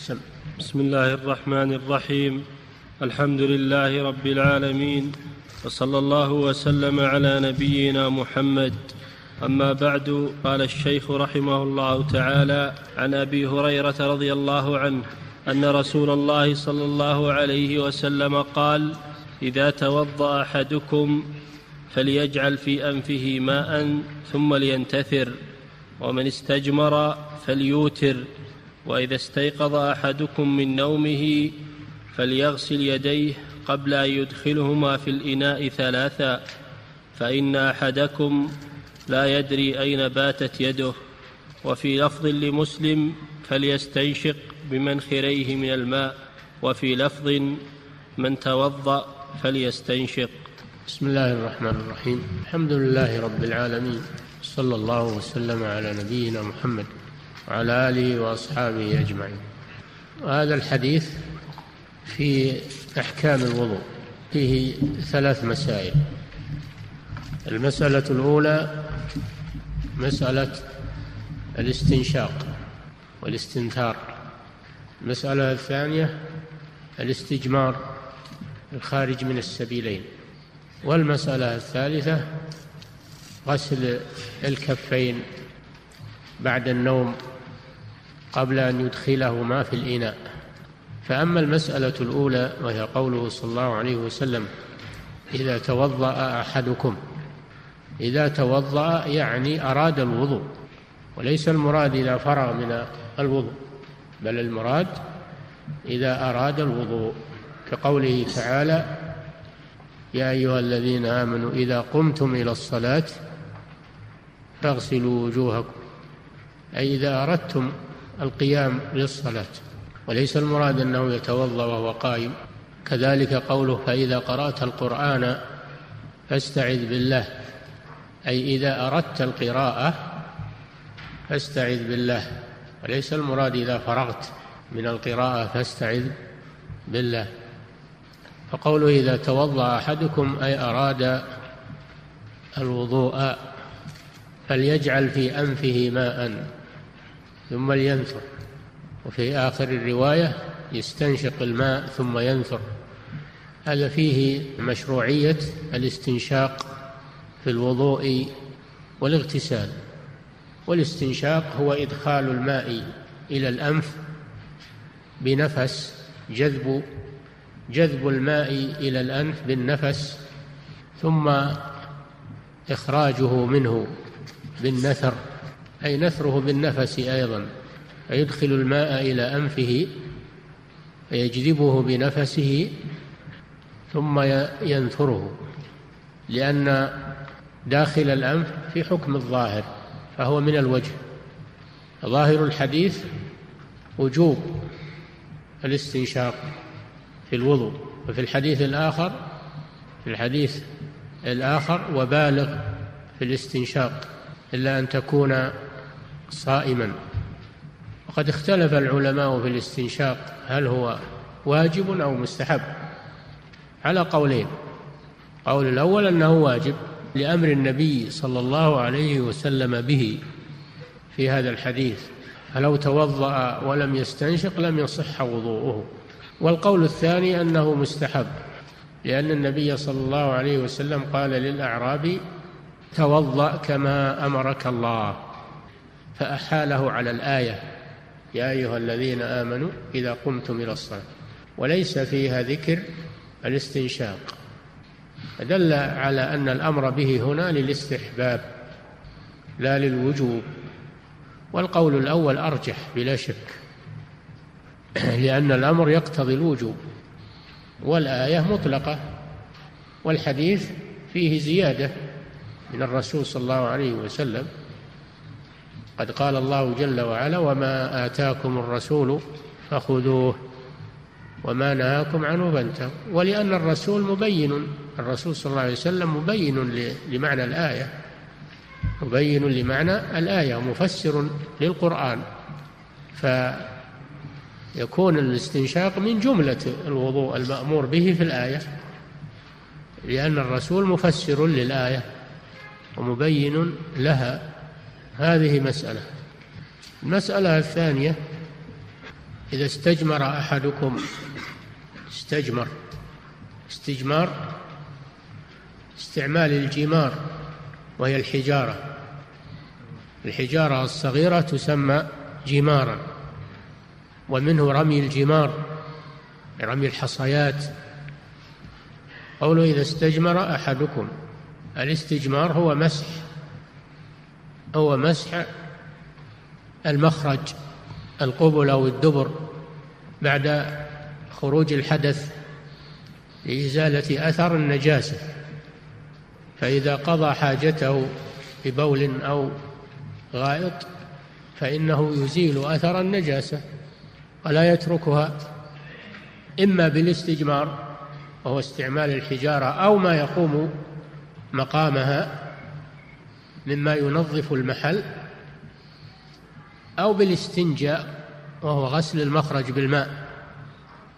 سم. بسم الله الرحمن الرحيم. الحمد لله رب العالمين وصلى الله وسلم على نبينا محمد. أما بعد قال الشيخ رحمه الله تعالى عن أبي هريرة رضي الله عنه أن رسول الله صلى الله عليه وسلم قال إذا توضأ أحدكم فليجعل في أنفه ماء ثم لينتثر ومن استجمر فليوتر. وإذا استيقظ أحدكم من نومه فليغسل يديه قبل أن يدخلهما في الإناء ثلاثا فإن أحدكم لا يدري أين باتت يده. وفي لفظ لمسلم فليستنشق بمنخريه من الماء وفي لفظ من توضأ فليستنشق. بسم الله الرحمن الرحيم. الحمد لله رب العالمين صلى الله وسلم على نبينا محمد. وعلى آله وأصحابه أجمعين. هذا الحديث في إحكام الوضوء. فيه ثلاث مسائل. المسألة الأولى مسألة الاستنشاق والاستنثار. المسألة الثانية الاستجمار الخارج من السبيلين. والمسألة الثالثة غسل الكفين بعد النوم قبل أن يدخلهما في الإناء. فأما المسألة الأولى وهي قوله صلى الله عليه وسلم إذا توضأ أحدكم. إذا توضأ يعني أراد الوضوء وليس المراد إذا فرغ من الوضوء بل المراد إذا أراد الوضوء. كقوله تعالى يا أيها الذين آمنوا إذا قمتم إلى الصلاة فاغسلوا وجوهكم. أي إذا أردتم القيام للصلاة وليس المراد أنه يتوضأ وهو قائم كذلك قوله فإذا قرأت القرآن فاستعذ بالله أي إذا أردت القراءة فاستعذ بالله. وليس المراد إذا فرغت من القراءة فاستعذ بالله. فقوله إذا توضأ أحدكم أي أراد الوضوء فليجعل في أنفه ماء. ثم لينثر. وفي آخر الرواية يستنشق الماء ثم ينثر. هذا فيه مشروعية الاستنشاق في الوضوء والاغتسال. والاستنشاق هو إدخال الماء إلى الأنف بنفس جذب جذب الماء إلى الأنف بالنفس ثم إخراجه منه بالنثر. أي نثره بالنفس أيضا فيدخل الماء إلى أنفه فيجذبه بنفسه ثم ينثره لأن داخل الأنف في حكم الظاهر فهو من الوجه. ظاهر الحديث وجوب الاستنشاق في الوضوء وفي الحديث الآخر في الحديث الآخر وبالغ في الاستنشاق إلا أن تكون صائما. وقد اختلف العلماء في الاستنشاق هل هو واجب أو مستحب. على قولين. قول الأول أنه واجب لأمر النبي صلى الله عليه وسلم به في هذا الحديث. فلو توضأ ولم يستنشق لم يصح وضوءه. والقول الثاني أنه مستحب لأن النبي صلى الله عليه وسلم قال للأعرابي توضأ كما أمرك الله. فأحاله على الآية يا أيها الذين آمنوا إذا قمتم إلى الصلاة. وليس فيها ذكر الاستنشاق. دل على أن الأمر به هنا للاستحباب لا للوجوب. والقول الأول أرجح بلا شك لأن الأمر يقتضي الوجوب. والآية مطلقة والحديث فيه زيادة من الرسول صلى الله عليه وسلم. قد قال الله جل وعلا وما آتاكم الرسول فخذوه وما نهاكم عنه فانتهوا. ولأن الرسول مبين الرسول صلى الله عليه وسلم مبين لمعنى الآية مبين لمعنى الآية مفسر للقرآن. فيكون الاستنشاق من جملة الوضوء المأمور به في الآية لأن الرسول مفسر للآية ومبين لها هذه مسألة. المسألة الثانية إذا استجمر أحدكم استجمر استجمار استعمال الجمار وهي الحجارة. الحجارة الصغيرة تسمى جمارا ومنه رمي الجمار رمي الحصيات. قوله إذا استجمر أحدكم الاستجمار هو مسح. هو مسح المخرج القبل أو الدبر بعد خروج الحدث لإزالة أثر النجاسة. فإذا قضى حاجته ببول أو غائط فإنه يزيل أثر النجاسة ولا يتركها إما بالاستجمار وهو استعمال الحجارة أو ما يقوم مقامها مما ينظف المحل أو بالاستنجاء وهو غسل المخرج بالماء.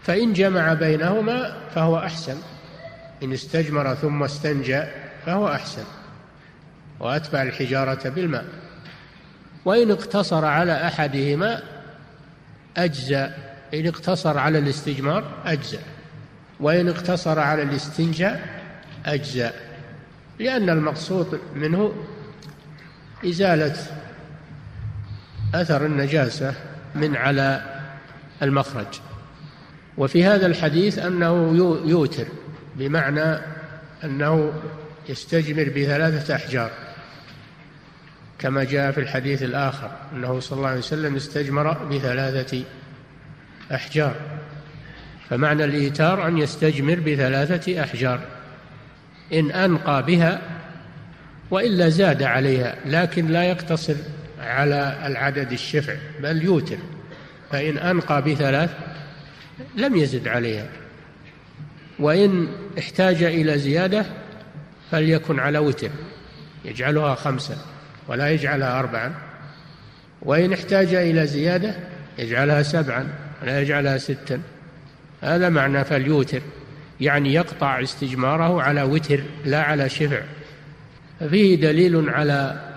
فإن جمع بينهما فهو أحسن. إن استجمر ثم استنجى فهو أحسن. وأتبع الحجارة بالماء. وإن اقتصر على أحدهما أجزى إن اقتصر على الاستجمار أجزى وإن اقتصر على الاستنجاء أجزى لأن المقصود منه إزالة أثر النجاسة من على المخرج. وفي هذا الحديث أنه يوتر بمعنى أنه يستجمر بثلاثة أحجار. كما جاء في الحديث الآخر أنه صلى الله عليه وسلم استجمر بثلاثة أحجار. فمعنى الإيتار أن يستجمر بثلاثة أحجار. إن أنقى بها وإلا زاد عليها لكن لا يقتصر على العدد الشفع بل يوتر. فإن أنقى بثلاث لم يزد عليها. وإن احتاج إلى زيادة فليكن على وتر يجعلها خمسة ولا يجعلها أربعا وإن احتاج إلى زيادة يجعلها سبعا ولا يجعلها ستا هذا معنى فليوتر يعني يقطع استجماره على وتر لا على شفع. ففيه دليل على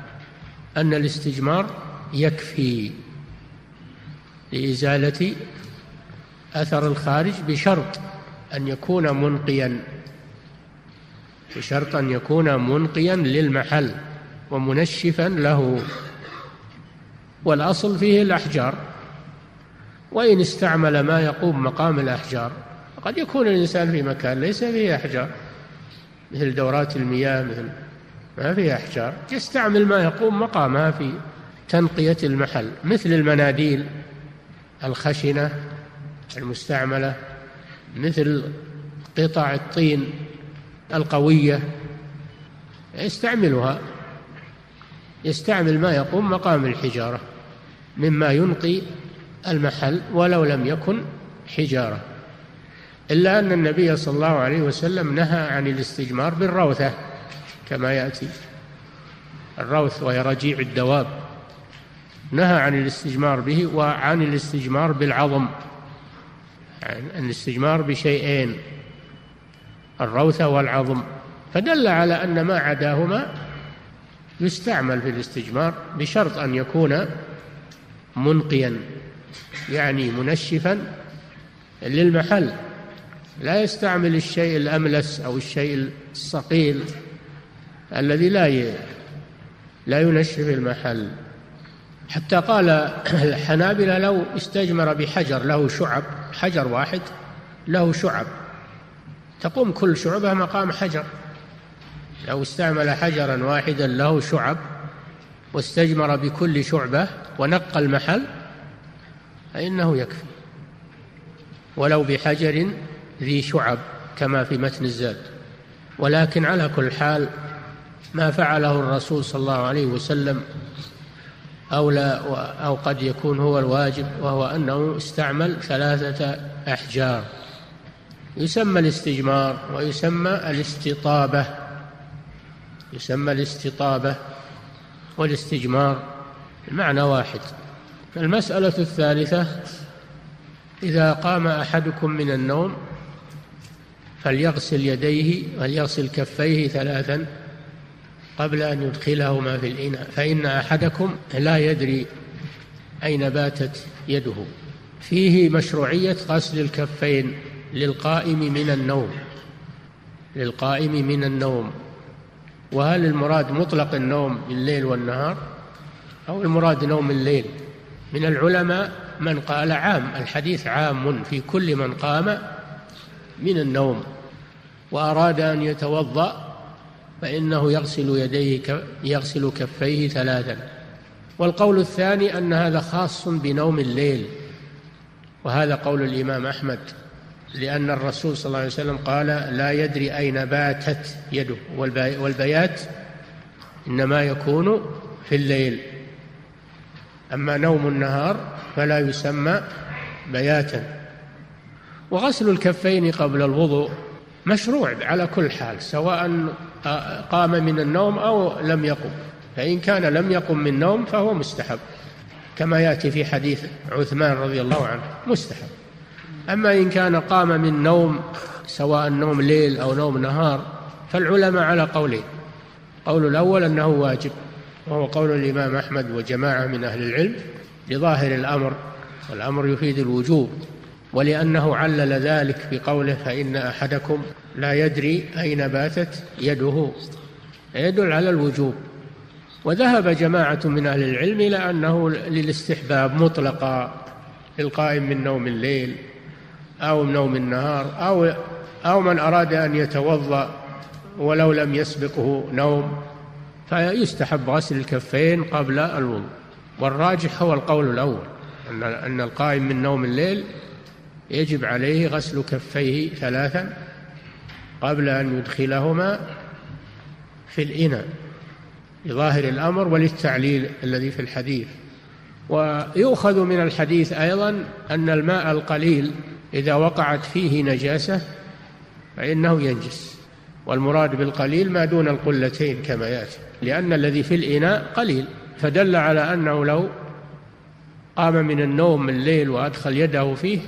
أن الاستجمار يكفي لإزالة أثر الخارج بشرط أن يكون منقيا بشرط أن يكون منقيا للمحل ومنشفا له. والأصل فيه الأحجار. وإن استعمل ما يقوم مقام الأحجار قد يكون الإنسان في مكان ليس فيه أحجار مثل دورات المياه مثل ما فيه أحجار يستعمل ما يقوم مقامها في تنقية المحل مثل المناديل الخشنة المستعملة مثل قطع الطين القوية يستعملها يستعمل ما يقوم مقام الحجارة مما ينقي المحل ولو لم يكن حجارة. إلا أن النبي صلى الله عليه وسلم نهى عن الاستجمار بالروثة. كما يأتي الروث وهي رجيع الدواب. نهى عن الاستجمار به وعن الاستجمار بالعظم عن الاستجمار بشيئين الروث والعظم. فدل على أن ما عداهما يستعمل في الاستجمار بشرط أن يكون منقيا يعني منشفا للمحل. لا يستعمل الشيء الأملس أو الشيء الصقيل الذي لا لا ينشف المحل. حتى قال الحنابلة لو استجمر بحجر له شعب حجر واحد له شعب. تقوم كل شعبة مقام حجر. لو استعمل حجرا واحدا له شعب واستجمر بكل شعبة ونقى المحل فإنه يكفي. ولو بحجر ذي شعب كما في متن الزاد. ولكن على كل حال ما فعله الرسول صلى الله عليه وسلم أو لا أو قد يكون هو الواجب وهو أنه استعمل ثلاثة أحجار. يسمى الاستجمار ويسمى الاستطابة. يسمى الاستطابة والاستجمار المعنى واحد. المسألة الثالثة إذا قام أحدكم من النوم فليغسل يديه وليغسل كفيه ثلاثا قبل أن يدخلهما في الإناء فإن أحدكم لا يدري أين باتت يده. فيه مشروعية غسل الكفين للقائم من النوم للقائم من النوم. وهل المراد مطلق النوم بالليل والنهار أو المراد نوم الليل؟ من العلماء من قال عام الحديث عام في كل من قام من النوم وأراد أن يتوضأ فإنه يغسل يديه يغسل كفيه ثلاثا. والقول الثاني أن هذا خاص بنوم الليل. وهذا قول الإمام أحمد لأن الرسول صلى الله عليه وسلم قال لا يدري أين باتت يده. والبيات إنما يكون في الليل. أما نوم النهار فلا يسمى بياتا. وغسل الكفين قبل الوضوء مشروع على كل حال سواء قام من النوم أو لم يقم. فإن كان لم يقم من نوم فهو مستحب. كما يأتي في حديث عثمان رضي الله عنه مستحب. أما إن كان قام من نوم سواء نوم ليل أو نوم نهار فالعلماء على قولين. قول الأول أنه واجب وهو قول الإمام أحمد وجماعة من أهل العلم لظاهر الأمر والأمر يفيد الوجوب. ولأنه علل ذلك بقوله فإن أحدكم لا يدري أين باتت يده. يدل على الوجوب. وذهب جماعة من أهل العلم إلى أنه للاستحباب مطلقا للقائم من نوم الليل أو نوم النهار أو أو من أراد أن يتوضأ ولو لم يسبقه نوم. فيستحب غسل الكفين قبل الوضوء. والراجح هو القول الأول أن أن القائم من نوم الليل يجب عليه غسل كفيه ثلاثا قبل أن يدخلهما في الإناء لظاهر الأمر وللتعليل الذي في الحديث. ويؤخذ من الحديث أيضا أن الماء القليل إذا وقعت فيه نجاسة فإنه ينجس. والمراد بالقليل ما دون القلتين كما يأتي لأن الذي في الإناء قليل. فدل على أنه لو قام من النوم الليل وأدخل يده فيه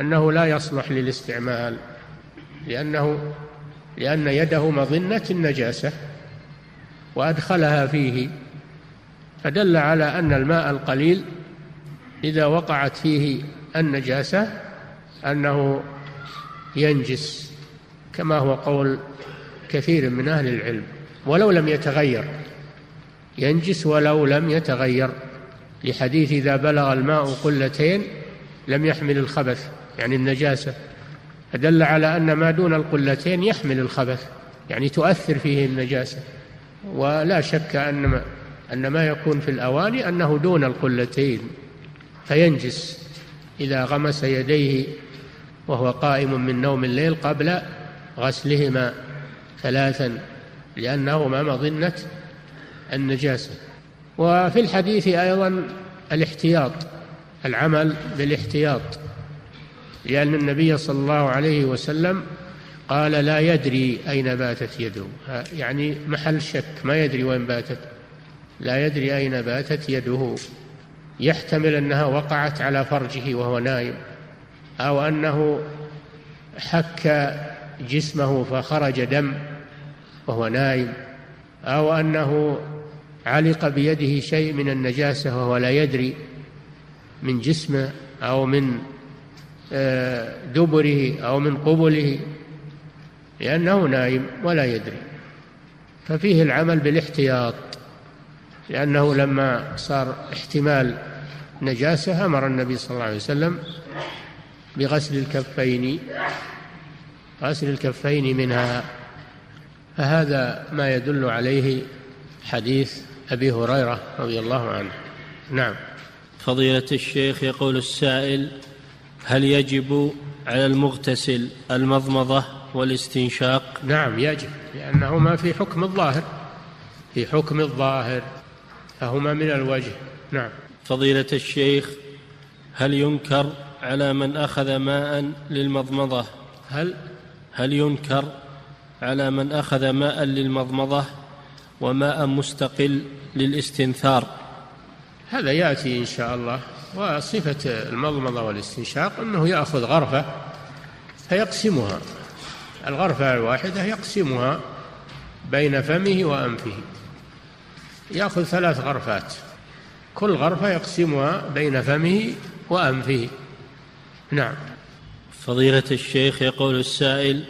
أنه لا يصلح للاستعمال لأنه لأن يده مظنة النجاسة وأدخلها فيه فدل على أن الماء القليل إذا وقعت فيه النجاسة أنه ينجس كما هو قول كثير من أهل العلم ولو لم يتغير ينجس ولو لم يتغير. لحديث إذا بلغ الماء قلتين لم يحمل الخبث. يعني النجاسة فدل على أن ما دون القلتين يحمل الخبث يعني تؤثر فيه النجاسة. ولا شك أن ما, أن ما يكون في الأواني أنه دون القلتين فينجس إذا غمس يديه وهو قائم من نوم الليل قبل غسلهما ثلاثا لأنهما مظنة النجاسة. وفي الحديث أيضا الاحتياط العمل بالاحتياط. لأن النبي صلى الله عليه وسلم قال لا يدري أين باتت يده. يعني محل شك ما يدري وين باتت. لا يدري أين باتت يده. يحتمل أنها وقعت على فرجه وهو نائم أو أنه حك جسمه فخرج دم وهو نائم أو أنه علق بيده شيء من النجاسة وهو لا يدري من جسمه أو من دبره أو من قبله لأنه نايم ولا يدري. ففيه العمل بالاحتياط لأنه لما صار احتمال نجاسة أمر النبي صلى الله عليه وسلم بغسل الكفين غسل الكفين منها. فهذا ما يدل عليه حديث أبي هريرة رضي الله عنه. نعم. فضيلة الشيخ يقول السائل هل يجب على المغتسل المضمضة والاستنشاق؟ نعم يجب لأنهما في حكم الظاهر في حكم الظاهر فهما من الوجه. نعم. فضيلة الشيخ هل ينكر على من أخذ ماء للمضمضة؟ هل؟ هل ينكر على من أخذ ماء للمضمضة وماء مستقل للاستنثار؟ هذا يأتي إن شاء الله. وصفة المضمضة والاستنشاق أنه يأخذ غرفة فيقسمها. الغرفة الواحدة يقسمها بين فمه وأنفه. يأخذ ثلاث غرفات. كل غرفة يقسمها بين فمه وأنفه. نعم. فضيلة الشيخ يقول السائل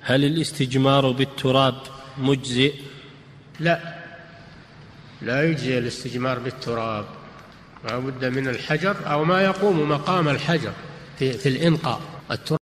هل الاستجمار بالتراب مجزئ؟ لا. لا يجزي الاستجمار بالتراب. لا بد من الحجر أو ما يقوم مقام الحجر في, في الإنقاء. التراب